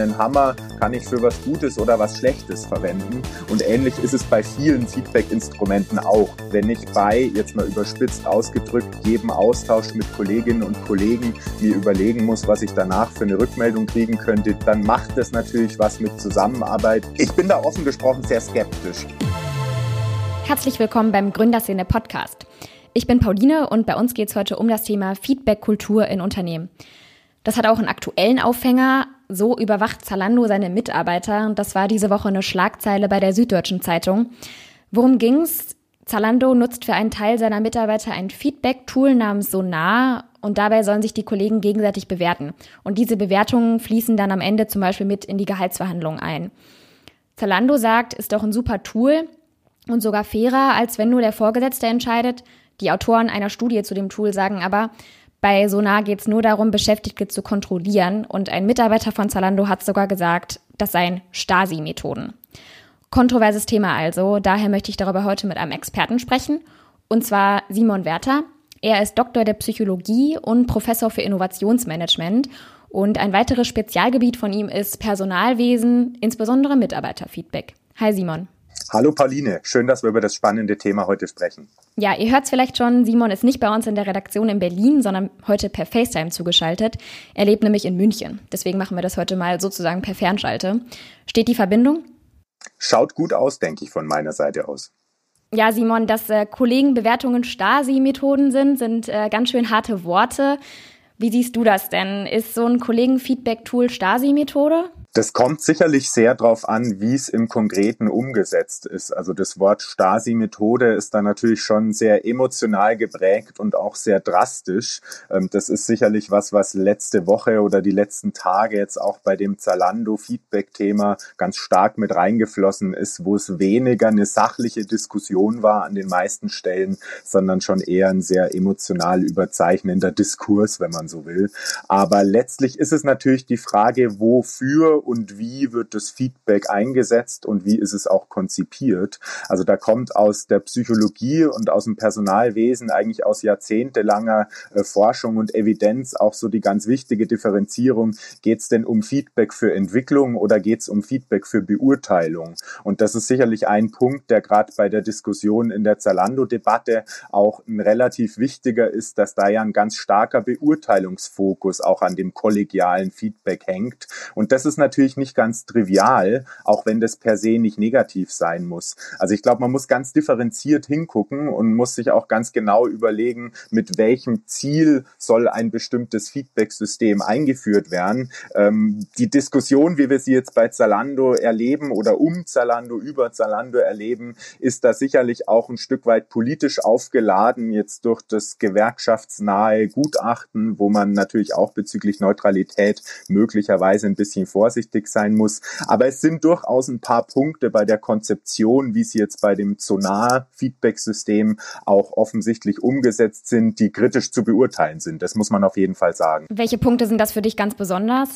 einen Hammer kann ich für was Gutes oder was Schlechtes verwenden. Und ähnlich ist es bei vielen Feedback-Instrumenten auch. Wenn ich bei, jetzt mal überspitzt ausgedrückt, jedem Austausch mit Kolleginnen und Kollegen mir überlegen muss, was ich danach für eine Rückmeldung kriegen könnte, dann macht das natürlich was mit Zusammenarbeit. Ich bin da offen gesprochen sehr skeptisch. Herzlich willkommen beim Gründerszene Podcast. Ich bin Pauline und bei uns geht es heute um das Thema Feedback-Kultur in Unternehmen. Das hat auch einen aktuellen Aufhänger. So überwacht Zalando seine Mitarbeiter. Das war diese Woche eine Schlagzeile bei der Süddeutschen Zeitung. Worum ging's? Zalando nutzt für einen Teil seiner Mitarbeiter ein Feedback-Tool namens Sonar und dabei sollen sich die Kollegen gegenseitig bewerten. Und diese Bewertungen fließen dann am Ende zum Beispiel mit in die Gehaltsverhandlungen ein. Zalando sagt, ist doch ein super Tool und sogar fairer, als wenn nur der Vorgesetzte entscheidet. Die Autoren einer Studie zu dem Tool sagen aber, bei Sonar geht es nur darum, Beschäftigte zu kontrollieren. Und ein Mitarbeiter von Zalando hat sogar gesagt, das seien Stasi-Methoden. Kontroverses Thema also. Daher möchte ich darüber heute mit einem Experten sprechen. Und zwar Simon Werther. Er ist Doktor der Psychologie und Professor für Innovationsmanagement. Und ein weiteres Spezialgebiet von ihm ist Personalwesen, insbesondere Mitarbeiterfeedback. Hi Simon. Hallo Pauline, schön, dass wir über das spannende Thema heute sprechen. Ja, ihr hört es vielleicht schon, Simon ist nicht bei uns in der Redaktion in Berlin, sondern heute per FaceTime zugeschaltet. Er lebt nämlich in München. Deswegen machen wir das heute mal sozusagen per Fernschalte. Steht die Verbindung? Schaut gut aus, denke ich von meiner Seite aus. Ja, Simon, dass äh, Kollegenbewertungen Stasi-Methoden sind, sind äh, ganz schön harte Worte. Wie siehst du das denn? Ist so ein Kollegen-Feedback-Tool Stasi-Methode? Das kommt sicherlich sehr darauf an, wie es im Konkreten umgesetzt ist. Also das Wort Stasi-Methode ist da natürlich schon sehr emotional geprägt und auch sehr drastisch. Ähm, das ist sicherlich was, was letzte Woche oder die letzten Tage jetzt auch bei dem Zalando-Feedback-Thema ganz stark mit reingeflossen ist, wo es weniger eine sachliche Diskussion war an den meisten Stellen, sondern schon eher ein sehr emotional überzeichnender Diskurs, wenn man so will. Aber letztlich ist es natürlich die Frage, wofür und wie wird das Feedback eingesetzt und wie ist es auch konzipiert. Also da kommt aus der Psychologie und aus dem Personalwesen eigentlich aus jahrzehntelanger äh, Forschung und Evidenz auch so die ganz wichtige Differenzierung, geht es denn um Feedback für Entwicklung oder geht es um Feedback für Beurteilung? Und das ist sicherlich ein Punkt, der gerade bei der Diskussion in der Zalando-Debatte auch ein relativ wichtiger ist, dass da ja ein ganz starker Beurteilungsfokus auch an dem kollegialen Feedback hängt. Und das ist natürlich nicht ganz trivial, auch wenn das per se nicht negativ sein muss. Also ich glaube, man muss ganz differenziert hingucken und muss sich auch ganz genau überlegen, mit welchem Ziel soll ein bestimmtes Feedback-System eingeführt werden. Ähm, die Diskussion, wie wir sie jetzt bei Zalando erleben oder um Zalando, über Zalando erleben, ist da sicherlich auch ein Stück weit politisch aufgeladen, jetzt durch das gewerkschaftsnahe Gutachten, wo man natürlich auch bezüglich Neutralität möglicherweise ein bisschen vorsichtig vorsichtig sein muss. Aber es sind durchaus ein paar Punkte bei der Konzeption, wie sie jetzt bei dem Sonar-Feedback-System auch offensichtlich umgesetzt sind, die kritisch zu beurteilen sind. Das muss man auf jeden Fall sagen. Welche Punkte sind das für dich ganz besonders?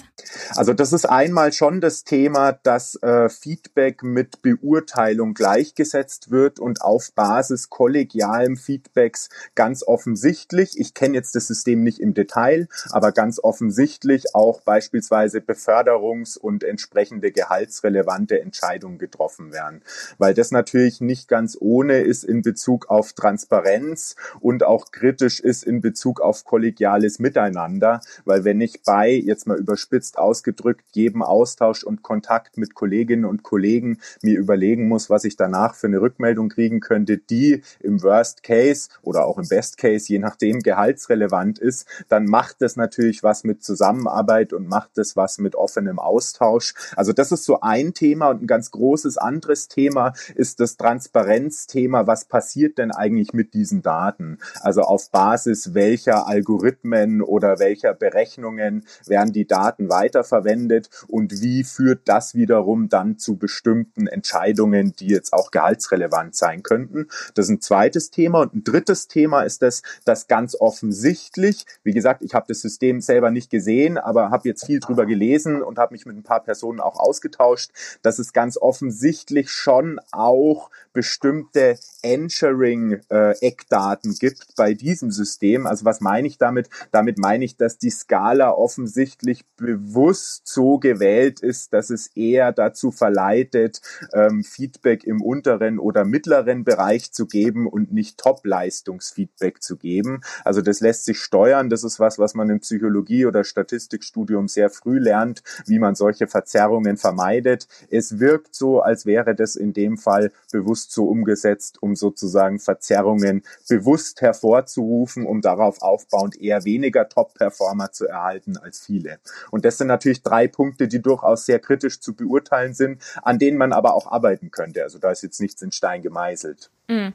Also das ist einmal schon das Thema, dass äh, Feedback mit Beurteilung gleichgesetzt wird und auf Basis kollegialem Feedbacks ganz offensichtlich, ich kenne jetzt das System nicht im Detail, aber ganz offensichtlich auch beispielsweise Beförderungs- und entsprechende gehaltsrelevante Entscheidungen getroffen werden. Weil das natürlich nicht ganz ohne ist in Bezug auf Transparenz und auch kritisch ist in Bezug auf kollegiales Miteinander. Weil wenn ich bei, jetzt mal überspitzt ausgedrückt, jedem Austausch und Kontakt mit Kolleginnen und Kollegen mir überlegen muss, was ich danach für eine Rückmeldung kriegen könnte, die im Worst Case oder auch im Best Case, je nachdem, gehaltsrelevant ist, dann macht das natürlich was mit Zusammenarbeit und macht das was mit offenem Austausch Austausch. Also das ist so ein Thema und ein ganz großes anderes Thema ist das Transparenzthema. Was passiert denn eigentlich mit diesen Daten? Also auf Basis welcher Algorithmen oder welcher Berechnungen werden die Daten weiterverwendet und wie führt das wiederum dann zu bestimmten Entscheidungen, die jetzt auch gehaltsrelevant sein könnten? Das ist ein zweites Thema und ein drittes Thema ist das, dass ganz offensichtlich, wie gesagt, ich habe das System selber nicht gesehen, aber habe jetzt viel drüber gelesen und habe mich mit mit ein paar Personen auch ausgetauscht, dass es ganz offensichtlich schon auch bestimmte Ensuring-Eckdaten äh, gibt bei diesem System. Also was meine ich damit? Damit meine ich, dass die Skala offensichtlich bewusst so gewählt ist, dass es eher dazu verleitet, ähm, Feedback im unteren oder mittleren Bereich zu geben und nicht Top-Leistungsfeedback zu geben. Also das lässt sich steuern. Das ist was, was man im Psychologie- oder Statistikstudium sehr früh lernt, wie man solche Verzerrungen vermeidet. Es wirkt so, als wäre das in dem Fall bewusst so umgesetzt, um sozusagen Verzerrungen bewusst hervorzurufen, um darauf aufbauend eher weniger Top-Performer zu erhalten als viele. Und das sind natürlich drei Punkte, die durchaus sehr kritisch zu beurteilen sind, an denen man aber auch arbeiten könnte. Also da ist jetzt nichts in Stein gemeißelt. Mm.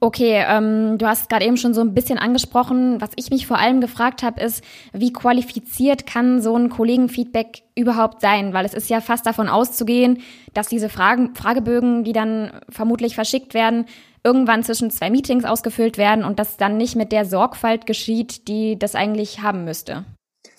Okay, ähm, du hast gerade eben schon so ein bisschen angesprochen. Was ich mich vor allem gefragt habe, ist, wie qualifiziert kann so ein Kollegenfeedback überhaupt sein? Weil es ist ja fast davon auszugehen, dass diese Fragen, Fragebögen, die dann vermutlich verschickt werden, irgendwann zwischen zwei Meetings ausgefüllt werden und das dann nicht mit der Sorgfalt geschieht, die das eigentlich haben müsste.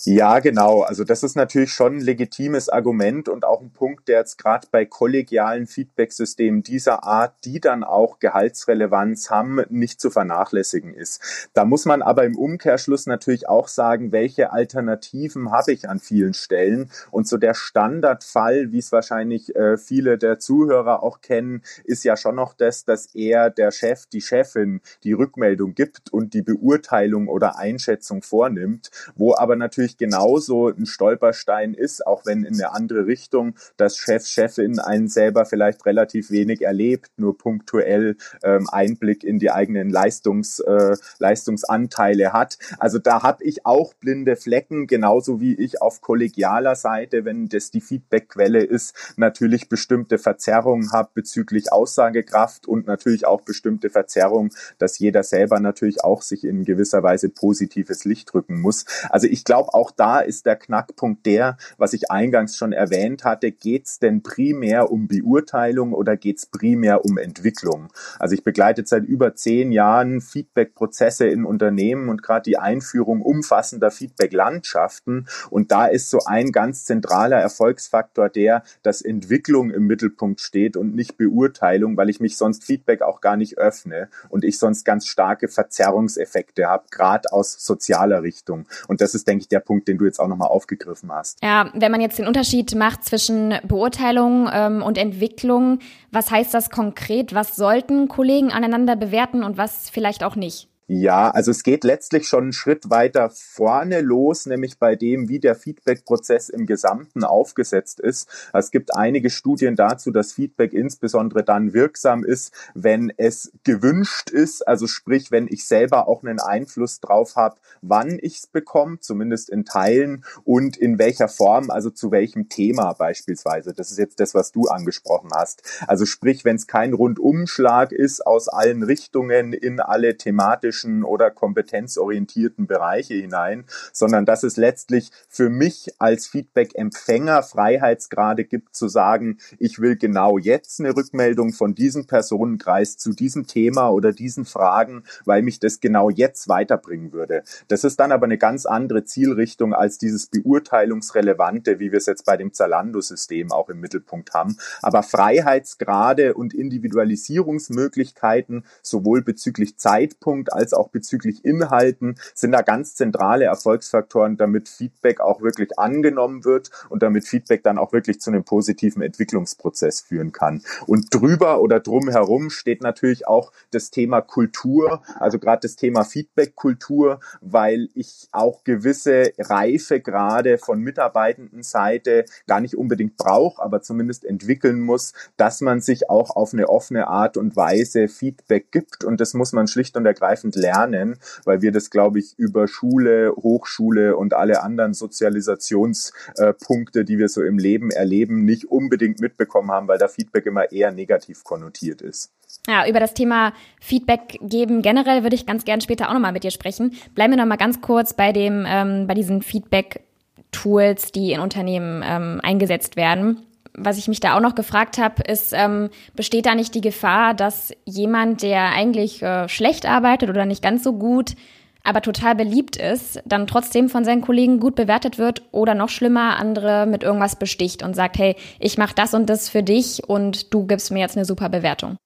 Ja, genau. Also das ist natürlich schon ein legitimes Argument und auch ein Punkt, der jetzt gerade bei kollegialen Feedbacksystemen dieser Art, die dann auch Gehaltsrelevanz haben, nicht zu vernachlässigen ist. Da muss man aber im Umkehrschluss natürlich auch sagen, welche Alternativen habe ich an vielen Stellen. Und so der Standardfall, wie es wahrscheinlich äh, viele der Zuhörer auch kennen, ist ja schon noch das, dass er, der Chef, die Chefin die Rückmeldung gibt und die Beurteilung oder Einschätzung vornimmt, wo aber natürlich genauso ein Stolperstein ist, auch wenn in eine andere Richtung, dass Chef, Chefin einen selber vielleicht relativ wenig erlebt, nur punktuell ähm, Einblick in die eigenen Leistungs, äh, Leistungsanteile hat. Also da habe ich auch blinde Flecken, genauso wie ich auf kollegialer Seite, wenn das die Feedbackquelle ist, natürlich bestimmte Verzerrungen habe bezüglich Aussagekraft und natürlich auch bestimmte Verzerrungen, dass jeder selber natürlich auch sich in gewisser Weise positives Licht drücken muss. Also ich glaube, auch da ist der Knackpunkt der, was ich eingangs schon erwähnt hatte, geht es denn primär um Beurteilung oder geht es primär um Entwicklung? Also ich begleite seit über zehn Jahren Feedback-Prozesse in Unternehmen und gerade die Einführung umfassender Feedback-Landschaften. Und da ist so ein ganz zentraler Erfolgsfaktor der, dass Entwicklung im Mittelpunkt steht und nicht Beurteilung, weil ich mich sonst Feedback auch gar nicht öffne und ich sonst ganz starke Verzerrungseffekte habe, gerade aus sozialer Richtung. Und das ist, denke ich, der Punkt, den du jetzt auch nochmal aufgegriffen hast. Ja, wenn man jetzt den Unterschied macht zwischen Beurteilung ähm, und Entwicklung, was heißt das konkret? Was sollten Kollegen aneinander bewerten und was vielleicht auch nicht? Ja, also es geht letztlich schon einen Schritt weiter vorne los, nämlich bei dem, wie der Feedback-Prozess im Gesamten aufgesetzt ist. Es gibt einige Studien dazu, dass Feedback insbesondere dann wirksam ist, wenn es gewünscht ist, also sprich, wenn ich selber auch einen Einfluss drauf habe, wann ich es bekomme, zumindest in Teilen und in welcher Form, also zu welchem Thema beispielsweise. Das ist jetzt das, was du angesprochen hast. Also sprich, wenn es kein Rundumschlag ist aus allen Richtungen in alle thematisch technischen oder kompetenzorientierten Bereiche hinein, sondern dass es letztlich für mich als Feedback-Empfänger Freiheitsgrade gibt zu sagen, ich will genau jetzt eine Rückmeldung von diesem Personenkreis zu diesem Thema oder diesen Fragen, weil mich das genau jetzt weiterbringen würde. Das ist dann aber eine ganz andere Zielrichtung als dieses beurteilungsrelevante, wie wir es jetzt bei dem Zalando-System auch im Mittelpunkt haben. Aber Freiheitsgrade und Individualisierungsmöglichkeiten sowohl bezüglich Zeitpunkt als als auch bezüglich Inhalten sind da ganz zentrale Erfolgsfaktoren, damit Feedback auch wirklich angenommen wird und damit Feedback dann auch wirklich zu einem positiven Entwicklungsprozess führen kann. Und drüber oder drumherum steht natürlich auch das Thema Kultur, also gerade das Thema Feedback-Kultur, weil ich auch gewisse Reife gerade von Mitarbeitendenseite gar nicht unbedingt brauche, aber zumindest entwickeln muss, dass man sich auch auf eine offene Art und Weise Feedback gibt und das muss man schlicht und ergreifend lernen, weil wir das, glaube ich, über Schule, Hochschule und alle anderen Sozialisationspunkte, die wir so im Leben erleben, nicht unbedingt mitbekommen haben, weil da Feedback immer eher negativ konnotiert ist. Ja, über das Thema Feedback geben generell würde ich ganz gern später auch nochmal mit dir sprechen. Bleiben wir nochmal ganz kurz bei dem, ähm, bei diesen Feedback-Tools, die in Unternehmen ähm, eingesetzt werden was ich mich da auch noch gefragt habe, ist, ähm, besteht da nicht die Gefahr, dass jemand, der eigentlich äh, schlecht arbeitet oder nicht ganz so gut, aber total beliebt ist, dann trotzdem von seinen Kollegen gut bewertet wird oder noch schlimmer, andere mit irgendwas besticht und sagt, hey, ich mache das und das für dich und du gibst mir jetzt eine super Bewertung.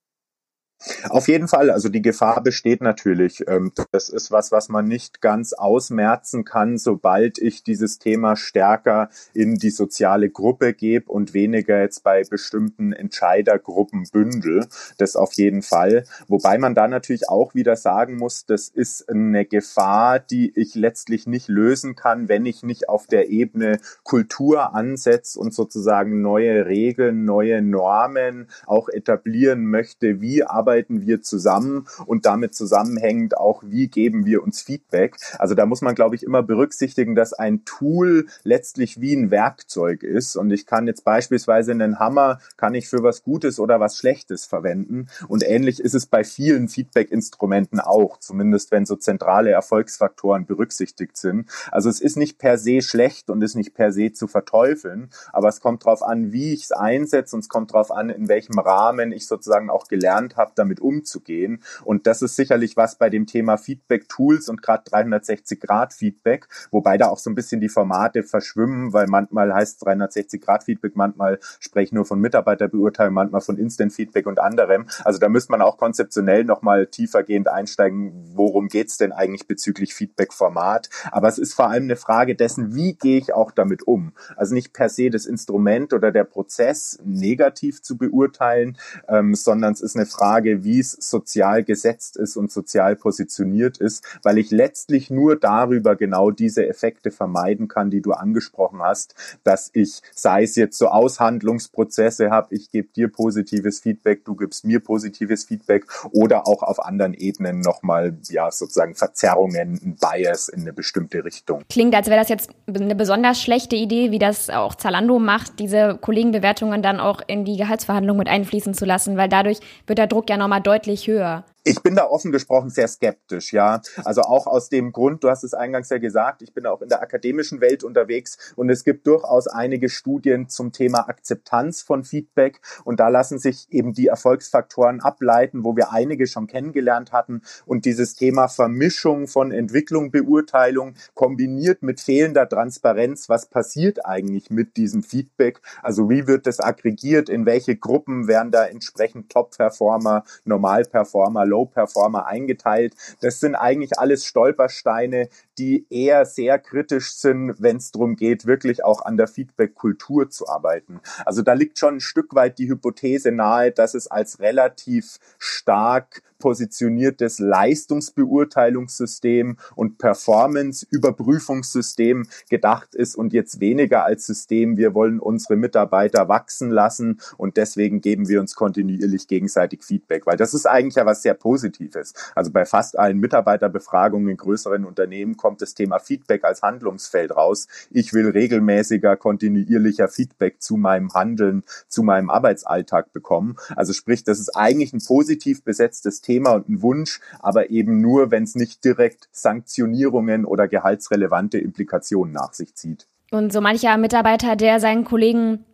Auf jeden Fall, also die Gefahr besteht natürlich. Ähm, das ist was, was man nicht ganz ausmerzen kann, sobald ich dieses Thema stärker in die soziale Gruppe gebe und weniger jetzt bei bestimmten Entscheidergruppen bündel. Das auf jeden Fall. Wobei man da natürlich auch wieder sagen muss, das ist eine Gefahr, die ich letztlich nicht lösen kann, wenn ich nicht auf der Ebene Kultur ansetze und sozusagen neue Regeln, neue Normen auch etablieren möchte, wie aber arbeiten wir zusammen und damit zusammenhängend auch, wie geben wir uns Feedback. Also da muss man, glaube ich, immer berücksichtigen, dass ein Tool letztlich wie ein Werkzeug ist und ich kann jetzt beispielsweise einen Hammer, kann ich für was Gutes oder was Schlechtes verwenden und ähnlich ist es bei vielen Feedback-Instrumenten auch, zumindest wenn so zentrale Erfolgsfaktoren berücksichtigt sind. Also es ist nicht per se schlecht und ist nicht per se zu verteufeln, aber es kommt darauf an, wie ich es einsetze und es kommt darauf an, in welchem Rahmen ich sozusagen auch gelernt habe, damit umzugehen. Und das ist sicherlich was bei dem Thema Feedback-Tools und gerade 360-Grad-Feedback, wobei da auch so ein bisschen die Formate verschwimmen, weil manchmal heißt 360-Grad-Feedback, manchmal spreche nur von Mitarbeiterbeurteilung, manchmal von Instant-Feedback und anderem. Also da müsste man auch konzeptionell nochmal tiefergehend einsteigen, worum geht's denn eigentlich bezüglich Feedback-Format. Aber es ist vor allem eine Frage dessen, wie gehe ich auch damit um. Also nicht per se das Instrument oder der Prozess negativ zu beurteilen, ähm, sondern es ist eine Frage, Frage, wie es sozial gesetzt ist und sozial positioniert ist, weil ich letztlich nur darüber genau diese Effekte vermeiden kann, die du angesprochen hast, dass ich, sei es jetzt so Aushandlungsprozesse habe, ich gebe dir positives Feedback, du gibst mir positives Feedback oder auch auf anderen Ebenen nochmal, ja, sozusagen Verzerrungen, ein Bias in eine bestimmte Richtung. Klingt, als wäre das jetzt eine besonders schlechte Idee, wie das auch Zalando macht, diese Kollegenbewertungen dann auch in die Gehaltsverhandlungen mit einfließen zu lassen, weil dadurch wird der Druck ja nochmal deutlich höher. Ich bin da offen gesprochen sehr skeptisch, ja. Also auch aus dem Grund, du hast es eingangs ja gesagt, ich bin auch in der akademischen Welt unterwegs und es gibt durchaus einige Studien zum Thema Akzeptanz von Feedback und da lassen sich eben die Erfolgsfaktoren ableiten, wo wir einige schon kennengelernt hatten und dieses Thema Vermischung von Entwicklung, Beurteilung kombiniert mit fehlender Transparenz, was passiert eigentlich mit diesem Feedback? Also wie wird das aggregiert? In welche Gruppen werden da entsprechend Top-Performer, Normalperformer, Low-Performer eingeteilt. Das sind eigentlich alles Stolpersteine, die eher sehr kritisch sind, wenn es darum geht, wirklich auch an der Feedback-Kultur zu arbeiten. Also da liegt schon ein Stück weit die Hypothese nahe, dass es als relativ stark positioniertes Leistungsbeurteilungssystem und Performance-Überprüfungssystem gedacht ist und jetzt weniger als System, wir wollen unsere Mitarbeiter wachsen lassen und deswegen geben wir uns kontinuierlich gegenseitig Feedback, weil das ist eigentlich ja was sehr Positives. Also bei fast allen Mitarbeiterbefragungen in größeren Unternehmen kommt das Thema Feedback als Handlungsfeld raus. Ich will regelmäßiger, kontinuierlicher Feedback zu meinem Handeln, zu meinem Arbeitsalltag bekommen. Also sprich, das ist eigentlich ein positiv besetztes Thema und ein Wunsch, aber eben nur, wenn es nicht direkt Sanktionierungen oder gehaltsrelevante Implikationen nach sich zieht. Und so mancher Mitarbeiter, der seinen Kollegen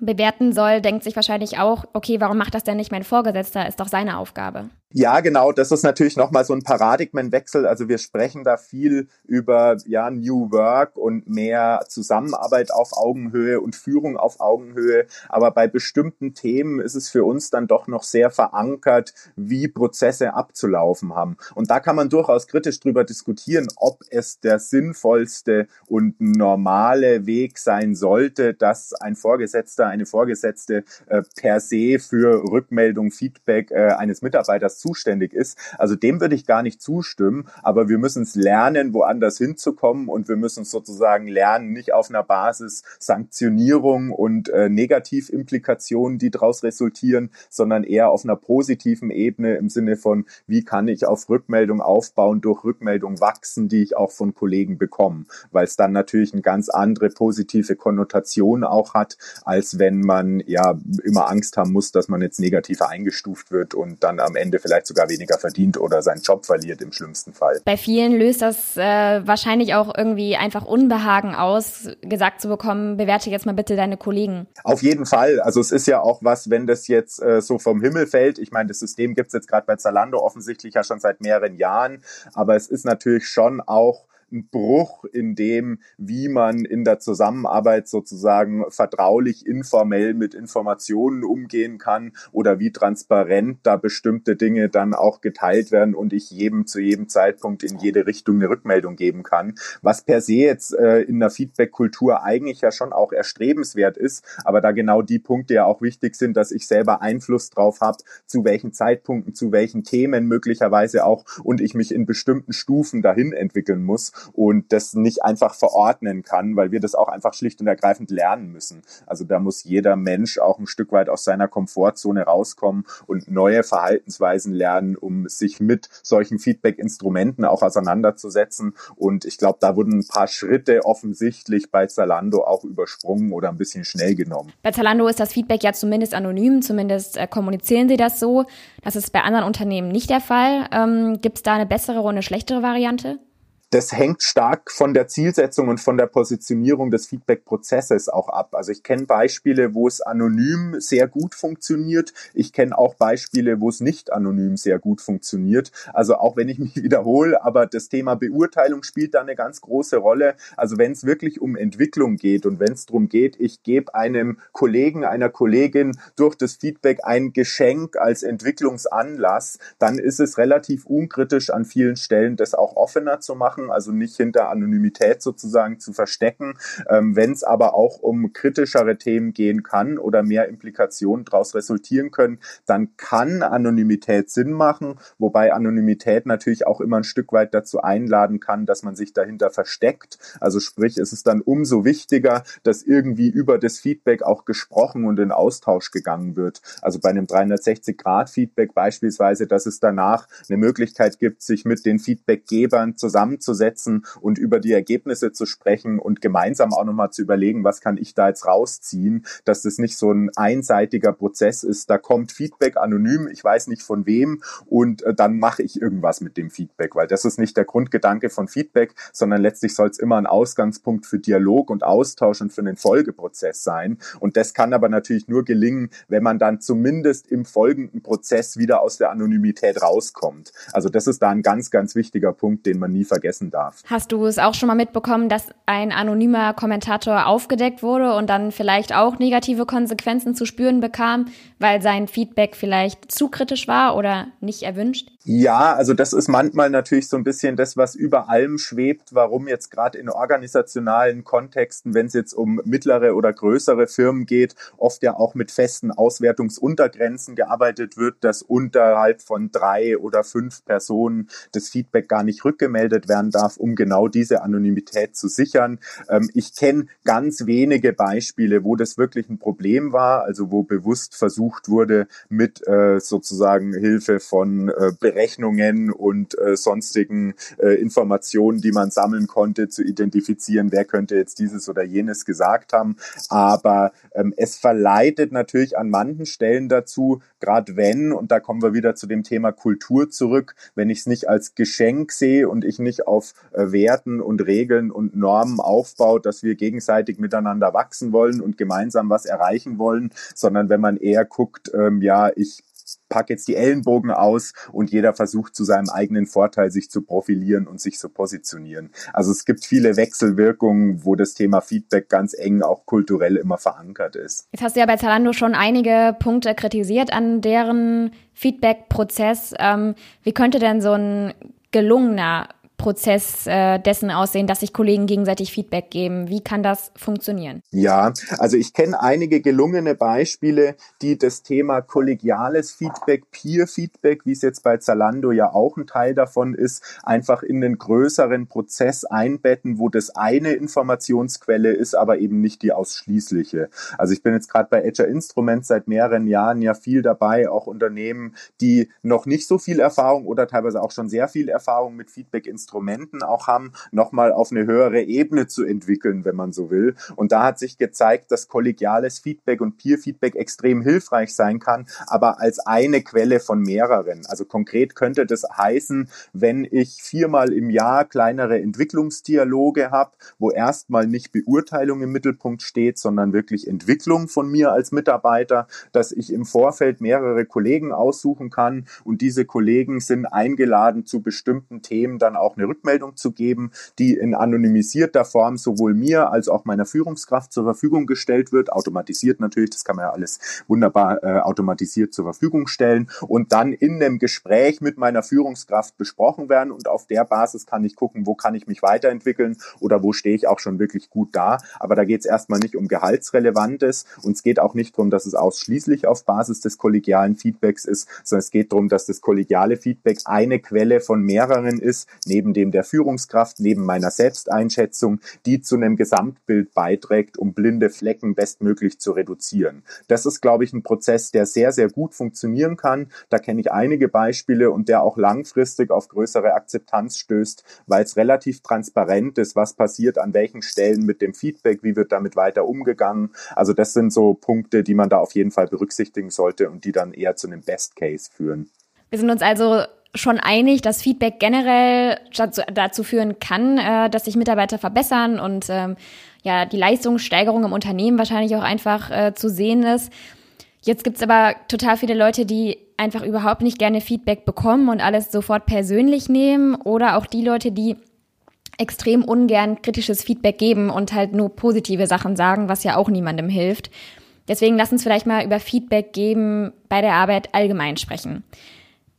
bewerten soll, denkt sich wahrscheinlich auch, okay, warum macht das denn nicht mein Vorgesetzter? Ist doch seine Aufgabe. Ja, genau. Das ist natürlich nochmal so ein Paradigmenwechsel. Also wir sprechen da viel über ja, New Work und mehr Zusammenarbeit auf Augenhöhe und Führung auf Augenhöhe. Aber bei bestimmten Themen ist es für uns dann doch noch sehr verankert, wie Prozesse abzulaufen haben. Und da kann man durchaus kritisch drüber diskutieren, ob es der sinnvollste und normale Weg sein sollte, dass ein Vorgesetzter, eine Vorgesetzte äh, per se für Rückmeldung, Feedback äh, eines Mitarbeiters zuständig ist. Also dem würde ich gar nicht zustimmen, aber wir müssen es lernen, woanders hinzukommen und wir müssen sozusagen lernen, nicht auf einer Basis Sanktionierung und äh, Negativimplikationen, die daraus resultieren, sondern eher auf einer positiven Ebene im Sinne von, wie kann ich auf Rückmeldung aufbauen, durch Rückmeldung wachsen, die ich auch von Kollegen bekomme, weil es dann natürlich eine ganz andere positive Konnotation auch hat, als wenn man ja immer Angst haben muss, dass man jetzt negativer eingestuft wird und dann am Ende vielleicht sogar weniger verdient oder seinen Job verliert im schlimmsten Fall. Bei vielen löst das äh, wahrscheinlich auch irgendwie einfach Unbehagen aus, gesagt zu bekommen, bewerte jetzt mal bitte deine Kollegen. Auf jeden Fall. Also es ist ja auch was, wenn das jetzt äh, so vom Himmel fällt. Ich meine, das System gibt es jetzt gerade bei Zalando offensichtlich ja schon seit mehreren Jahren, aber es ist natürlich schon auch ein Bruch in dem, wie man in der Zusammenarbeit sozusagen vertraulich, informell mit Informationen umgehen kann oder wie transparent da bestimmte Dinge dann auch geteilt werden und ich jedem zu jedem Zeitpunkt in jede Richtung eine Rückmeldung geben kann, was per se jetzt äh, in der Feedback-Kultur eigentlich ja schon auch erstrebenswert ist, aber da genau die Punkte ja auch wichtig sind, dass ich selber Einfluss drauf habe, zu welchen Zeitpunkten, zu welchen Themen möglicherweise auch und ich mich in bestimmten Stufen dahin entwickeln muss und das nicht einfach verordnen kann, weil wir das auch einfach schlicht und ergreifend lernen müssen. Also da muss jeder Mensch auch ein Stück weit aus seiner Komfortzone rauskommen und neue Verhaltensweisen lernen, um sich mit solchen Feedback-Instrumenten auch auseinanderzusetzen. Und ich glaube, da wurden ein paar Schritte offensichtlich bei Zalando auch übersprungen oder ein bisschen schnell genommen. Bei Zalando ist das Feedback ja zumindest anonym, zumindest äh, kommunizieren sie das so. Das ist bei anderen Unternehmen nicht der Fall. Ähm, Gibt es da eine bessere oder eine schlechtere Variante? Das hängt stark von der Zielsetzung und von der Positionierung des Feedback-Prozesses auch ab. Also ich kenne Beispiele, wo es anonym sehr gut funktioniert. Ich kenne auch Beispiele, wo es nicht anonym sehr gut funktioniert. Also auch wenn ich mich wiederhole, aber das Thema Beurteilung spielt da eine ganz große Rolle. Also wenn es wirklich um Entwicklung geht und wenn es darum geht, ich gebe einem Kollegen, einer Kollegin durch das Feedback ein Geschenk als Entwicklungsanlass, dann ist es relativ unkritisch an vielen Stellen, das auch offener zu machen machen, also nicht hinter Anonymität sozusagen zu verstecken. Ähm, Wenn es aber auch um kritischere Themen gehen kann oder mehr Implikationen daraus resultieren können, dann kann Anonymität Sinn machen, wobei Anonymität natürlich auch immer ein Stück weit dazu einladen kann, dass man sich dahinter versteckt. Also sprich, es ist dann umso wichtiger, dass irgendwie über das Feedback auch gesprochen und in Austausch gegangen wird. Also bei einem 360-Grad-Feedback beispielsweise, dass es danach eine Möglichkeit gibt, sich mit den Feedbackgebern zusammenzusetzen hinzusetzen und über die Ergebnisse zu sprechen und gemeinsam auch nochmal zu überlegen, was kann ich da jetzt rausziehen, dass das nicht so ein einseitiger Prozess ist. Da kommt Feedback anonym, ich weiß nicht von wem und äh, dann mache ich irgendwas mit dem Feedback, weil das ist nicht der Grundgedanke von Feedback, sondern letztlich soll es immer ein Ausgangspunkt für Dialog und Austausch und für einen Folgeprozess sein. Und das kann aber natürlich nur gelingen, wenn man dann zumindest im folgenden Prozess wieder aus der Anonymität rauskommt. Also das ist da ein ganz, ganz wichtiger Punkt, den man nie vergessen vergessen darf. Hast du es auch schon mal mitbekommen, dass ein anonymer Kommentator aufgedeckt wurde und dann vielleicht auch negative Konsequenzen zu spüren bekam, weil sein Feedback vielleicht zu kritisch war oder nicht erwünscht? Ja, also das ist manchmal natürlich so ein bisschen das, was über allem schwebt, warum jetzt gerade in organisationalen Kontexten, wenn es jetzt um mittlere oder größere Firmen geht, oft ja auch mit festen Auswertungsuntergrenzen gearbeitet wird, dass unterhalb von drei oder fünf Personen das Feedback gar nicht rückgemeldet werden darf, um genau diese Anonymität zu sichern. Ähm, ich kenne ganz wenige Beispiele, wo das wirklich ein Problem war, also wo bewusst versucht wurde, mit äh, sozusagen Hilfe von äh, Berechnungen und äh, sonstigen äh, Informationen, die man sammeln konnte, zu identifizieren, wer könnte jetzt dieses oder jenes gesagt haben. Aber ähm, es verleitet natürlich an manchen Stellen dazu, gerade wenn, und da kommen wir wieder zu dem Thema Kultur zurück, wenn ich es nicht als Geschenk sehe und ich nicht auf äh, Werten und Regeln und Normen aufbaut, dass wir gegenseitig miteinander wachsen wollen und gemeinsam was erreichen wollen, sondern wenn man eher guckt, ähm, ja, ich pack jetzt die Ellenbogen aus und jeder versucht zu seinem eigenen Vorteil sich zu profilieren und sich zu positionieren. Also es gibt viele Wechselwirkungen, wo das Thema Feedback ganz eng auch kulturell immer verankert ist. Jetzt hast du ja bei Zalando schon einige Punkte kritisiert an deren Feedback-Prozess. Ähm, wie könnte denn so ein gelungener Prozess äh, dessen aussehen, dass sich Kollegen gegenseitig Feedback geben? Wie kann das funktionieren? Ja, also ich kenne einige gelungene Beispiele, die das Thema kollegiales Feedback, Peer-Feedback, wie es jetzt bei Zalando ja auch ein Teil davon ist, einfach in den größeren Prozess einbetten, wo das eine Informationsquelle ist, aber eben nicht die ausschließliche. Also ich bin jetzt gerade bei Azure Instruments seit mehreren Jahren ja viel dabei, auch Unternehmen, die noch nicht so viel Erfahrung oder teilweise auch schon sehr viel Erfahrung mit Feedback-Instrumenten Instrumenten auch haben, nochmal auf eine höhere Ebene zu entwickeln, wenn man so will. Und da hat sich gezeigt, dass kollegiales Feedback und Peer-Feedback extrem hilfreich sein kann, aber als eine Quelle von mehreren. Also konkret könnte das heißen, wenn ich viermal im Jahr kleinere Entwicklungsdialoge habe, wo erstmal nicht Beurteilung im Mittelpunkt steht, sondern wirklich Entwicklung von mir als Mitarbeiter, dass ich im Vorfeld mehrere Kollegen aussuchen kann und diese Kollegen sind eingeladen, zu bestimmten Themen dann auch eine Rückmeldung zu geben, die in anonymisierter Form sowohl mir als auch meiner Führungskraft zur Verfügung gestellt wird, automatisiert natürlich, das kann man ja alles wunderbar äh, automatisiert zur Verfügung stellen und dann in einem Gespräch mit meiner Führungskraft besprochen werden. Und auf der Basis kann ich gucken, wo kann ich mich weiterentwickeln oder wo stehe ich auch schon wirklich gut da. Aber da geht es erstmal nicht um Gehaltsrelevantes. Und es geht auch nicht darum, dass es ausschließlich auf Basis des kollegialen Feedbacks ist, sondern es geht darum, dass das kollegiale Feedback eine Quelle von mehreren ist, neben dem der Führungskraft, neben meiner Selbsteinschätzung, die zu einem Gesamtbild beiträgt, um blinde Flecken bestmöglich zu reduzieren. Das ist, glaube ich, ein Prozess, der sehr, sehr gut funktionieren kann. Da kenne ich einige Beispiele und der auch langfristig auf größere Akzeptanz stößt, weil es relativ transparent ist, was passiert an welchen Stellen mit dem Feedback, wie wird damit weiter umgegangen. Also das sind so Punkte, die man da auf jeden Fall berücksichtigen sollte und die dann eher zu einem Best Case führen. Wir sind uns also schon einig, dass Feedback generell dazu führen kann, äh, dass sich Mitarbeiter verbessern und ähm, ja die Leistungssteigerung im Unternehmen wahrscheinlich auch einfach äh, zu sehen ist. Jetzt gibt's aber total viele Leute, die einfach überhaupt nicht gerne Feedback bekommen und alles sofort persönlich nehmen oder auch die Leute, die extrem ungern kritisches Feedback geben und halt nur positive Sachen sagen, was ja auch niemandem hilft. Deswegen lass uns vielleicht mal über Feedback geben bei der Arbeit allgemein sprechen.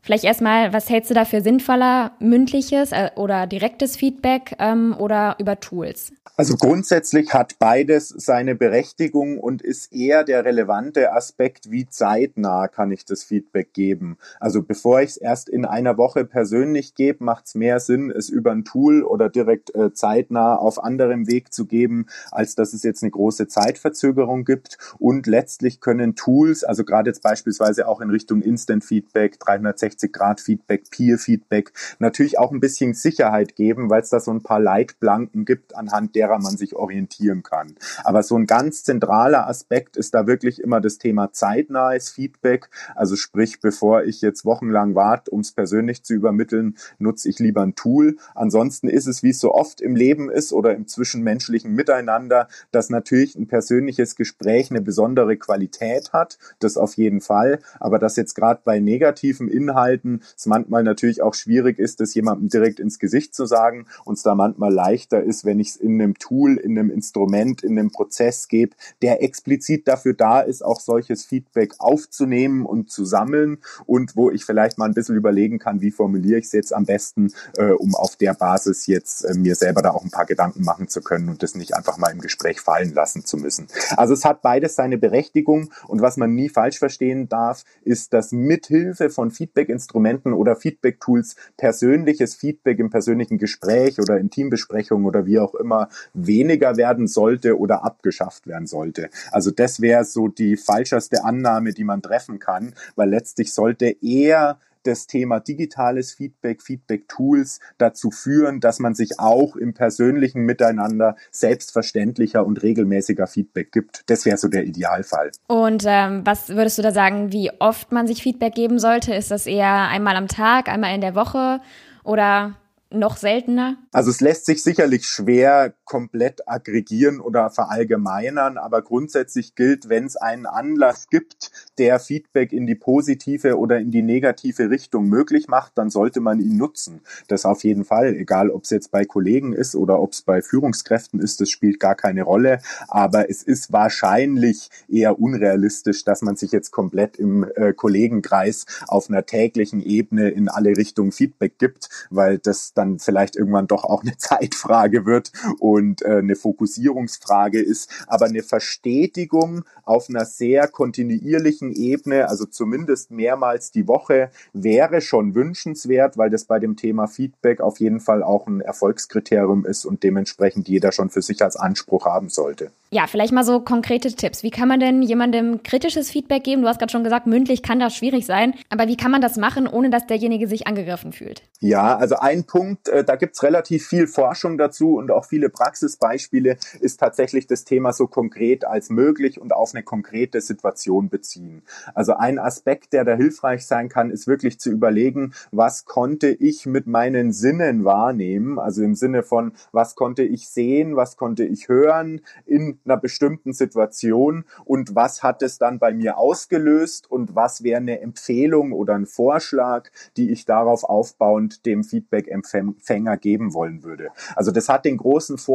Vielleicht erstmal, was hältst du dafür sinnvoller, mündliches äh, oder direktes Feedback ähm, oder über Tools? Also grundsätzlich hat beides seine Berechtigung und ist eher der relevante Aspekt, wie zeitnah kann ich das Feedback geben. Also bevor ich es erst in einer Woche persönlich gebe, macht es mehr Sinn, es über ein Tool oder direkt äh, zeitnah auf anderem Weg zu geben, als dass es jetzt eine große Zeitverzögerung gibt. Und letztlich können Tools, also gerade jetzt beispielsweise auch in Richtung Instant Feedback, 360 360-Grad-Feedback, Peer-Feedback natürlich auch ein bisschen Sicherheit geben, weil es da so ein paar Leitplanken gibt, anhand derer man sich orientieren kann. Aber so ein ganz zentraler Aspekt ist da wirklich immer das Thema zeitnahes Feedback. Also sprich, bevor ich jetzt wochenlang warte, um es persönlich zu übermitteln, nutze ich lieber ein Tool. Ansonsten ist es, wie es so oft im Leben ist oder im zwischenmenschlichen Miteinander, dass natürlich ein persönliches Gespräch eine besondere Qualität hat. Das auf jeden Fall. Aber dass jetzt gerade bei negativen Inhalten Inhalten es manchmal natürlich auch schwierig ist, das jemandem direkt ins Gesicht zu sagen und es da manchmal leichter ist, wenn ich es in einem Tool, in einem Instrument, in einem Prozess gebe, der explizit dafür da ist, auch solches Feedback aufzunehmen und zu sammeln und wo ich vielleicht mal ein bisschen überlegen kann, wie formuliere ich es jetzt am besten, äh, um auf der Basis jetzt äh, mir selber da auch ein paar Gedanken machen zu können und das nicht einfach mal im Gespräch fallen lassen zu müssen. Also es hat beides seine Berechtigung und was man nie falsch verstehen darf, ist, dass mithilfe von Feedback Feedback-Instrumenten oder Feedback-Tools persönliches Feedback im persönlichen Gespräch oder in Teambesprechungen oder wie auch immer weniger werden sollte oder abgeschafft werden sollte. Also das wäre so die falscheste Annahme, die man treffen kann, weil letztlich sollte eher das Thema digitales Feedback, Feedback-Tools dazu führen, dass man sich auch im persönlichen Miteinander selbstverständlicher und regelmäßiger Feedback gibt. Das wäre so der Idealfall. Und ähm, was würdest du da sagen, wie oft man sich Feedback geben sollte? Ist das eher einmal am Tag, einmal in der Woche oder noch seltener? Also es lässt sich sicherlich schwer komplett aggregieren oder verallgemeinern, aber grundsätzlich gilt, wenn es einen Anlass gibt, der Feedback in die positive oder in die negative Richtung möglich macht, dann sollte man ihn nutzen. Das auf jeden Fall, egal ob es jetzt bei Kollegen ist oder ob es bei Führungskräften ist, das spielt gar keine Rolle, aber es ist wahrscheinlich eher unrealistisch, dass man sich jetzt komplett im äh, Kollegenkreis auf einer täglichen Ebene in alle Richtungen Feedback gibt, weil das dann vielleicht irgendwann doch auch eine Zeitfrage wird und und äh, eine Fokussierungsfrage ist, aber eine Verstetigung auf einer sehr kontinuierlichen Ebene, also zumindest mehrmals die Woche, wäre schon wünschenswert, weil das bei dem Thema Feedback auf jeden Fall auch ein Erfolgskriterium ist und dementsprechend jeder schon für sich als Anspruch haben sollte. Ja, vielleicht mal so konkrete Tipps. Wie kann man denn jemandem kritisches Feedback geben? Du hast gerade schon gesagt, mündlich kann das schwierig sein. Aber wie kann man das machen, ohne dass derjenige sich angegriffen fühlt? Ja, also ein Punkt, äh, da gibt's relativ viel Forschung dazu und auch viele Praxisbeispiele, ist tatsächlich das Thema so konkret als möglich und auf eine konkrete Situation beziehen. Also ein Aspekt, der da hilfreich sein kann, ist wirklich zu überlegen, was konnte ich mit meinen Sinnen wahrnehmen? Also im Sinne von, was konnte ich sehen, was konnte ich hören in einer bestimmten Situation und was hat es dann bei mir ausgelöst und was wäre eine Empfehlung oder ein Vorschlag, die ich darauf aufbauend dem Feedback-Empfänger geben wollen würde. Also das hat den großen Vorteil,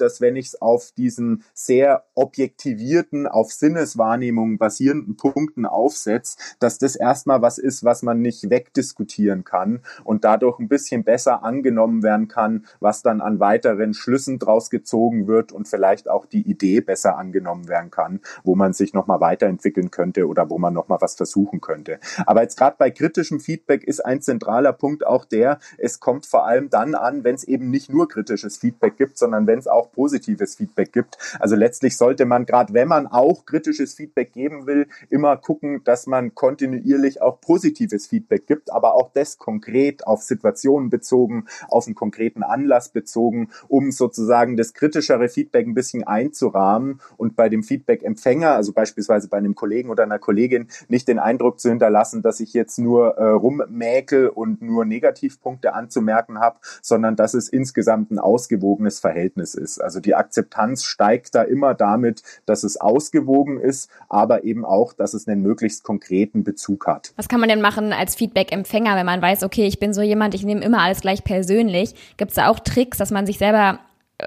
dass wenn ich es auf diesen sehr objektivierten, auf Sinneswahrnehmungen basierenden Punkten aufsetze, dass das erstmal was ist, was man nicht wegdiskutieren kann und dadurch ein bisschen besser angenommen werden kann, was dann an weiteren Schlüssen draus gezogen wird und vielleicht auch die Idee besser angenommen werden kann, wo man sich nochmal weiterentwickeln könnte oder wo man nochmal was versuchen könnte. Aber jetzt gerade bei kritischem Feedback ist ein zentraler Punkt auch der, es kommt vor allem dann an, wenn es eben nicht nur kritisches Feedback gibt, sondern wenn es auch positives Feedback gibt. Also letztlich sollte man, gerade wenn man auch kritisches Feedback geben will, immer gucken, dass man kontinuierlich auch positives Feedback gibt, aber auch das konkret auf Situationen bezogen, auf einen konkreten Anlass bezogen, um sozusagen das kritischere Feedback ein bisschen einzurahmen und bei dem Feedback-Empfänger, also beispielsweise bei einem Kollegen oder einer Kollegin, nicht den Eindruck zu hinterlassen, dass ich jetzt nur äh, rummäkel und nur Negativpunkte anzumerken habe, sondern dass es insgesamt ein ausgewogenes Verhältnis ist. Also die Akzeptanz steigt da immer damit, dass es ausgewogen ist, aber eben auch, dass es einen möglichst konkreten Bezug hat. Was kann man denn machen als Feedback-Empfänger, wenn man weiß, okay, ich bin so jemand, ich nehme immer alles gleich persönlich? Gibt es da auch Tricks, dass man sich selber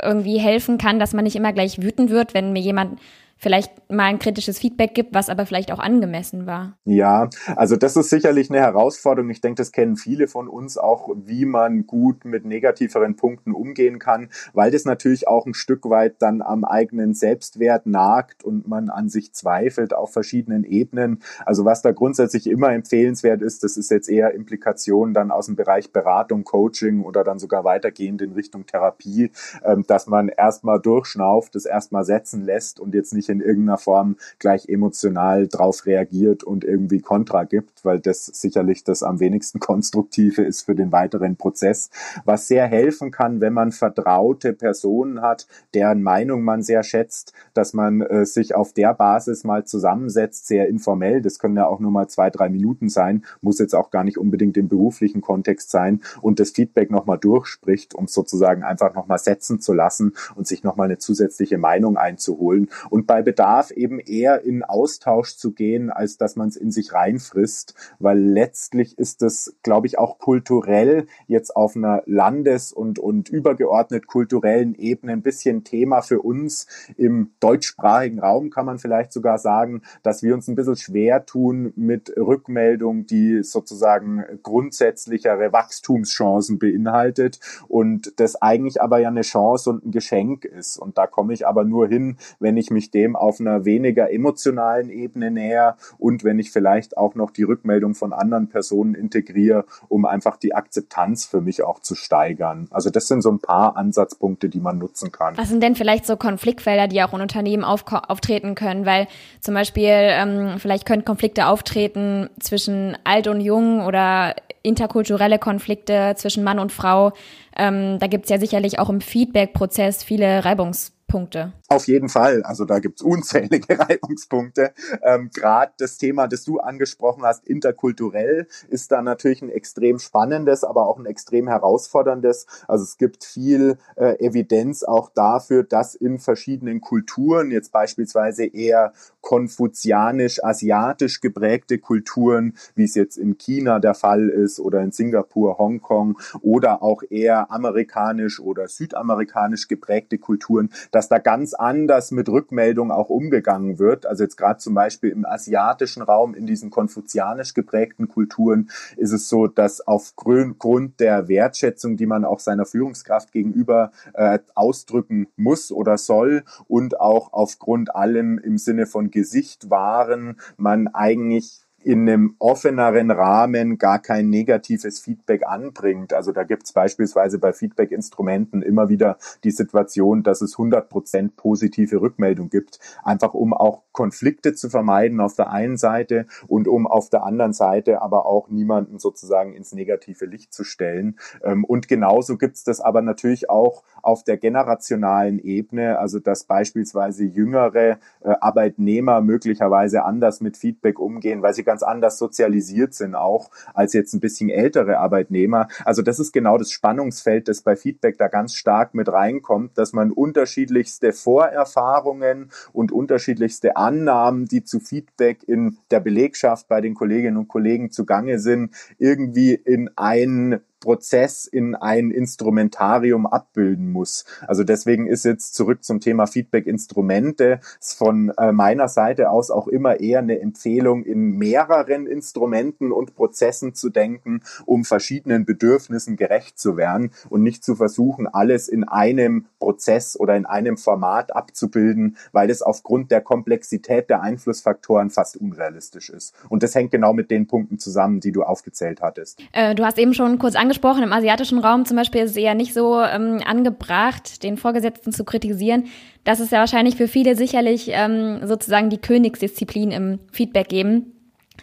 irgendwie helfen kann, dass man nicht immer gleich wütend wird, wenn mir jemand vielleicht mal ein kritisches Feedback gibt, was aber vielleicht auch angemessen war. Ja, also das ist sicherlich eine Herausforderung. Ich denke, das kennen viele von uns auch, wie man gut mit negativeren Punkten umgehen kann, weil das natürlich auch ein Stück weit dann am eigenen Selbstwert nagt und man an sich zweifelt auf verschiedenen Ebenen. Also was da grundsätzlich immer empfehlenswert ist, das ist jetzt eher Implikation dann aus dem Bereich Beratung, Coaching oder dann sogar weitergehend in Richtung Therapie, ähm, dass man erstmal durchschnauft, das erstmal setzen lässt und jetzt nicht in irgendeiner Form gleich emotional drauf reagiert und irgendwie Kontra gibt, weil das sicherlich das am wenigsten konstruktive ist für den weiteren Prozess. Was sehr helfen kann, wenn man vertraute Personen hat, deren Meinung man sehr schätzt, dass man äh, sich auf der Basis mal zusammensetzt, sehr informell. Das können ja auch nur mal zwei, drei Minuten sein, muss jetzt auch gar nicht unbedingt im beruflichen Kontext sein und das Feedback nochmal durchspricht, um sozusagen einfach nochmal setzen zu lassen und sich nochmal eine zusätzliche Meinung einzuholen. Und bei Bedarf eben eher in Austausch zu gehen, als dass man es in sich reinfrisst, weil letztlich ist es, glaube ich, auch kulturell jetzt auf einer Landes- und, und übergeordnet kulturellen Ebene ein bisschen Thema für uns im deutschsprachigen Raum, kann man vielleicht sogar sagen, dass wir uns ein bisschen schwer tun mit Rückmeldung, die sozusagen grundsätzlichere Wachstumschancen beinhaltet und das eigentlich aber ja eine Chance und ein Geschenk ist. Und da komme ich aber nur hin, wenn ich mich dem auf einer weniger emotionalen Ebene näher und wenn ich vielleicht auch noch die Rückmeldung von anderen Personen integriere, um einfach die Akzeptanz für mich auch zu steigern. Also das sind so ein paar Ansatzpunkte, die man nutzen kann. Was sind denn vielleicht so Konfliktfelder, die auch in Unternehmen auf, auftreten können? Weil zum Beispiel ähm, vielleicht können Konflikte auftreten zwischen alt und jung oder interkulturelle Konflikte zwischen Mann und Frau. Ähm, da gibt es ja sicherlich auch im Feedback-Prozess viele Reibungspunkte. Auf jeden Fall. Also da gibt's unzählige Reibungspunkte. Ähm, Gerade das Thema, das du angesprochen hast, interkulturell, ist da natürlich ein extrem spannendes, aber auch ein extrem herausforderndes. Also es gibt viel äh, Evidenz auch dafür, dass in verschiedenen Kulturen, jetzt beispielsweise eher konfuzianisch-asiatisch geprägte Kulturen, wie es jetzt in China der Fall ist oder in Singapur, Hongkong oder auch eher amerikanisch oder südamerikanisch geprägte Kulturen, dass da ganz anders mit Rückmeldung auch umgegangen wird. Also jetzt gerade zum Beispiel im asiatischen Raum, in diesen konfuzianisch geprägten Kulturen, ist es so, dass aufgrund der Wertschätzung, die man auch seiner Führungskraft gegenüber äh, ausdrücken muss oder soll und auch aufgrund allem im Sinne von Gesicht wahren, man eigentlich in einem offeneren Rahmen gar kein negatives Feedback anbringt. Also da gibt es beispielsweise bei Feedback-Instrumenten immer wieder die Situation, dass es 100 Prozent positive Rückmeldung gibt, einfach um auch Konflikte zu vermeiden auf der einen Seite und um auf der anderen Seite aber auch niemanden sozusagen ins negative Licht zu stellen. Ähm, und genauso gibt es das aber natürlich auch auf der generationalen Ebene, also dass beispielsweise jüngere äh, Arbeitnehmer möglicherweise anders mit Feedback umgehen, weil sie ganz anders sozialisiert sind auch als jetzt ein bisschen ältere Arbeitnehmer. Also das ist genau das Spannungsfeld, das bei Feedback da ganz stark mit reinkommt, dass man unterschiedlichste Vorerfahrungen und unterschiedlichste Annahmen, die zu Feedback in der Belegschaft bei den Kolleginnen und Kollegen zugange sind, irgendwie in ein Prozess in ein Instrumentarium abbilden muss. Also deswegen ist jetzt zurück zum Thema Feedback-Instrumente von äh, meiner Seite aus auch immer eher eine Empfehlung, in mehreren Instrumenten und Prozessen zu denken, um verschiedenen Bedürfnissen gerecht zu werden und nicht zu versuchen, alles in einem Prozess oder in einem Format abzubilden, weil es aufgrund der Komplexität der Einflussfaktoren fast unrealistisch ist. Und das hängt genau mit den Punkten zusammen, die du aufgezählt hattest. Äh, du hast eben schon kurz angesprochen, im asiatischen Raum zum Beispiel ist es eher nicht so ähm, angebracht, den Vorgesetzten zu kritisieren. Das ist ja wahrscheinlich für viele sicherlich ähm, sozusagen die Königsdisziplin im Feedback geben,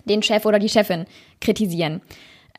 den Chef oder die Chefin kritisieren.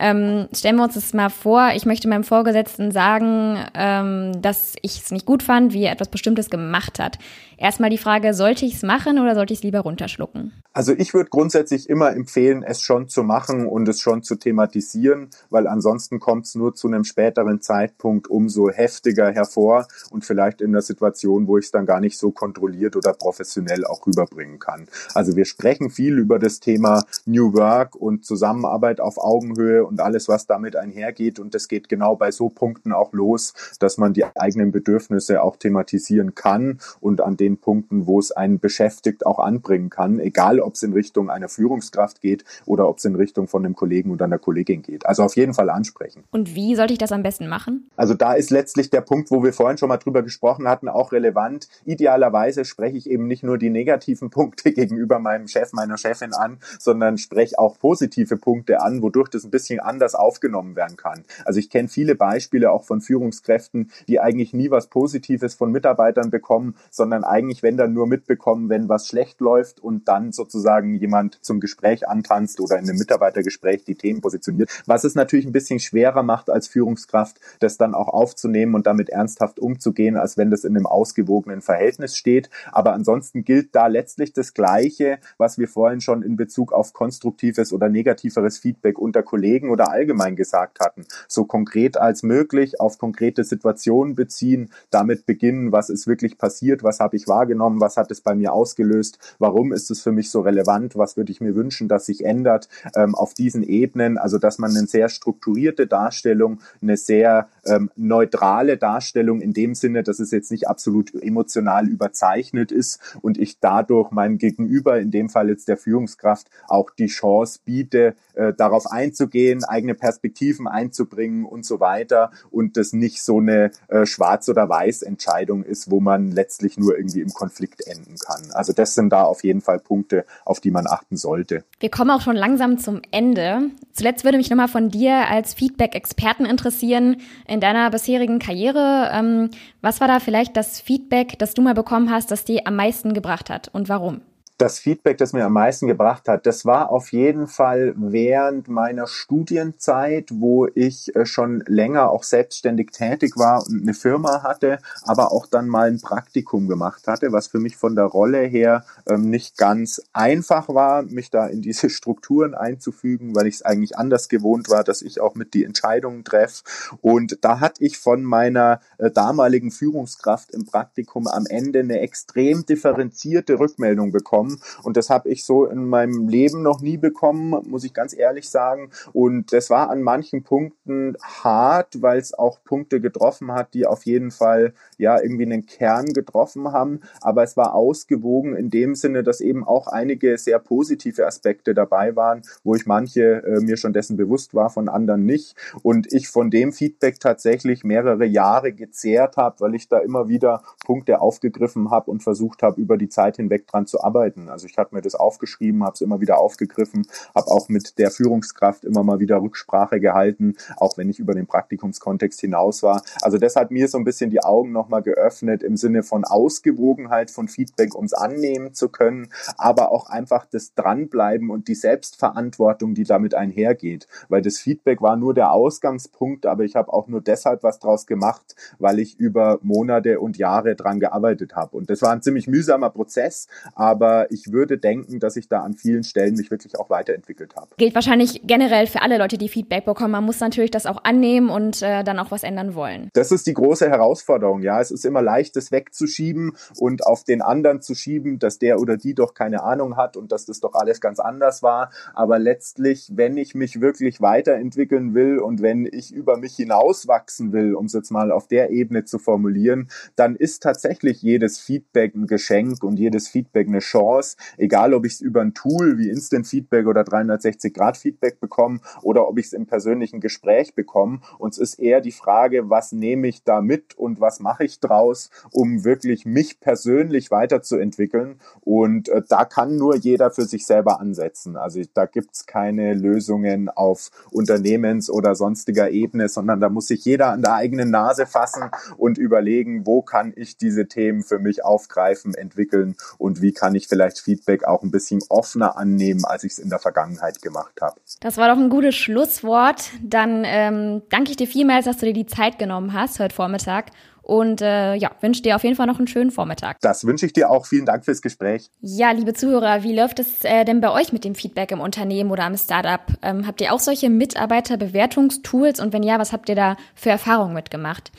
Ähm, stellen wir uns das mal vor, ich möchte meinem Vorgesetzten sagen, ähm, dass ich es nicht gut fand, wie er etwas Bestimmtes gemacht hat. Erstmal die Frage, sollte ich es machen oder sollte ich es lieber runterschlucken? Also ich würde grundsätzlich immer empfehlen, es schon zu machen und es schon zu thematisieren, weil ansonsten kommt es nur zu einem späteren Zeitpunkt umso heftiger hervor und vielleicht in der Situation, wo ich es dann gar nicht so kontrolliert oder professionell auch rüberbringen kann. Also wir sprechen viel über das Thema New Work und Zusammenarbeit auf Augenhöhe und alles, was damit einhergeht. Und das geht genau bei so Punkten auch los, dass man die eigenen Bedürfnisse auch thematisieren kann und an den Punkten, wo es einen beschäftigt, auch anbringen kann, egal ob es in Richtung einer Führungskraft geht oder ob es in Richtung von einem Kollegen oder einer Kollegin geht. Also auf jeden Fall ansprechen. Und wie sollte ich das am besten machen? Also da ist letztlich der Punkt, wo wir vorhin schon mal drüber gesprochen hatten, auch relevant. Idealerweise spreche ich eben nicht nur die negativen Punkte gegenüber meinem Chef, meiner Chefin an, sondern spreche auch positive Punkte an, wodurch das ein bisschen anders aufgenommen werden kann. Also ich kenne viele Beispiele auch von Führungskräften, die eigentlich nie was Positives von Mitarbeitern bekommen, sondern eigentlich, wenn dann nur mitbekommen, wenn was schlecht läuft und dann sozusagen jemand zum Gespräch antanzt oder in einem Mitarbeitergespräch die Themen positioniert, was es natürlich ein bisschen schwerer macht als Führungskraft, das dann auch aufzunehmen und damit ernsthaft umzugehen, als wenn das in einem ausgewogenen Verhältnis steht. Aber ansonsten gilt da letztlich das Gleiche, was wir vorhin schon in Bezug auf konstruktives oder negativeres Feedback unter Kollegen oder allgemein gesagt hatten. So konkret als möglich auf konkrete Situationen beziehen, damit beginnen, was ist wirklich passiert, was habe ich wahrgenommen, was hat es bei mir ausgelöst, warum ist es für mich so relevant, was würde ich mir wünschen, dass sich ändert ähm, auf diesen Ebenen, also dass man eine sehr strukturierte Darstellung, eine sehr ähm, neutrale Darstellung in dem Sinne, dass es jetzt nicht absolut emotional überzeichnet ist und ich dadurch meinem Gegenüber, in dem Fall jetzt der Führungskraft, auch die Chance biete, äh, darauf einzugehen, eigene Perspektiven einzubringen und so weiter und das nicht so eine äh, Schwarz- oder Weiß-Entscheidung ist, wo man letztlich nur irgendwie im Konflikt enden kann. Also das sind da auf jeden Fall Punkte, auf die man achten sollte. Wir kommen auch schon langsam zum Ende. Zuletzt würde mich nochmal von dir als Feedback-Experten interessieren in deiner bisherigen Karriere. Ähm, was war da vielleicht das Feedback, das du mal bekommen hast, das dir am meisten gebracht hat und warum? Das Feedback, das mir am meisten gebracht hat, das war auf jeden Fall während meiner Studienzeit, wo ich äh, schon länger auch selbstständig tätig war und eine Firma hatte, aber auch dann mal ein Praktikum gemacht hatte, was für mich von der Rolle her ähm, nicht ganz einfach war, mich da in diese Strukturen einzufügen, weil ich es eigentlich anders gewohnt war, dass ich auch mit die Entscheidungen treffe. Und da hatte ich von meiner äh, damaligen Führungskraft im Praktikum am Ende eine extrem differenzierte Rückmeldung bekommen bekommen. Und das habe ich so in meinem Leben noch nie bekommen, muss ich ganz ehrlich sagen. Und das war an manchen Punkten hart, weil es auch Punkte getroffen hat, die auf jeden Fall ja irgendwie einen Kern getroffen haben. Aber es war ausgewogen in dem Sinne, dass eben auch einige sehr positive Aspekte dabei waren, wo ich manche äh, mir schon dessen bewusst war, von anderen nicht. Und ich von dem Feedback tatsächlich mehrere Jahre gezehrt habe, weil ich da immer wieder Punkte aufgegriffen habe und versucht habe, über die Zeit hinweg dran zu arbeiten. Also ich habe mir das aufgeschrieben, habe es immer wieder aufgegriffen, habe auch mit der Führungskraft immer mal wieder Rücksprache gehalten, auch wenn ich über den Praktikumskontext hinaus war. Also das hat mir so ein bisschen die Augen nochmal geöffnet im Sinne von Ausgewogenheit von Feedback, um es annehmen zu können, aber auch einfach das Dranbleiben und die Selbstverantwortung, die damit einhergeht. Weil das Feedback war nur der Ausgangspunkt, aber ich habe auch nur deshalb was draus gemacht, weil ich über Monate und Jahre dran gearbeitet habe. Und das war ein ziemlich mühsamer Prozess, aber ich würde denken, dass ich da an vielen Stellen mich wirklich auch weiterentwickelt habe. Gilt wahrscheinlich generell für alle Leute, die Feedback bekommen. Man muss natürlich das auch annehmen und äh, dann auch was ändern wollen. Das ist die große Herausforderung. Ja, es ist immer leicht, das wegzuschieben und auf den anderen zu schieben, dass der oder die doch keine Ahnung hat und dass das doch alles ganz anders war. Aber letztlich, wenn ich mich wirklich weiterentwickeln will und wenn ich über mich hinauswachsen will, um es jetzt mal auf der Ebene zu formulieren, dann ist tatsächlich jedes Feedback ein Geschenk und jedes Feedback eine Chance, egal ob ich es über ein Tool wie Instant Feedback oder 360 Grad Feedback bekomme oder ob ich es im persönlichen Gespräch bekomme. Und es ist eher die Frage, was nehme ich da mit und was mache ich draus, um wirklich mich persönlich weiterzuentwickeln. Und äh, da kann nur jeder für sich selber ansetzen. Also da gibt es keine Lösungen auf Unternehmens- oder sonstiger Ebene, sondern da muss sich jeder an der eigenen Nase fassen und überlegen, wo kann ich diese Themen für mich aufgreifen, entwickeln und wie kann ich vielleicht Feedback auch ein bisschen offener annehmen, als ich es in der Vergangenheit gemacht habe. Das war doch ein gutes Schlusswort. Dann ähm, danke ich dir vielmals, dass du dir die Zeit genommen hast heute Vormittag und äh, ja, wünsche dir auf jeden Fall noch einen schönen Vormittag. Das wünsche ich dir auch. Vielen Dank fürs Gespräch. Ja, liebe Zuhörer, wie läuft es äh, denn bei euch mit dem Feedback im Unternehmen oder am Startup? Ähm, habt ihr auch solche Mitarbeiterbewertungstools? Und wenn ja, was habt ihr da für Erfahrungen mitgemacht?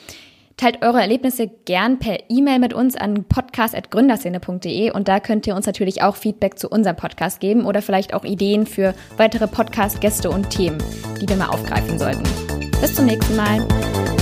Teilt eure Erlebnisse gern per E-Mail mit uns an podcast.gründerszene.de und da könnt ihr uns natürlich auch Feedback zu unserem Podcast geben oder vielleicht auch Ideen für weitere Podcast-Gäste und Themen, die wir mal aufgreifen sollten. Bis zum nächsten Mal.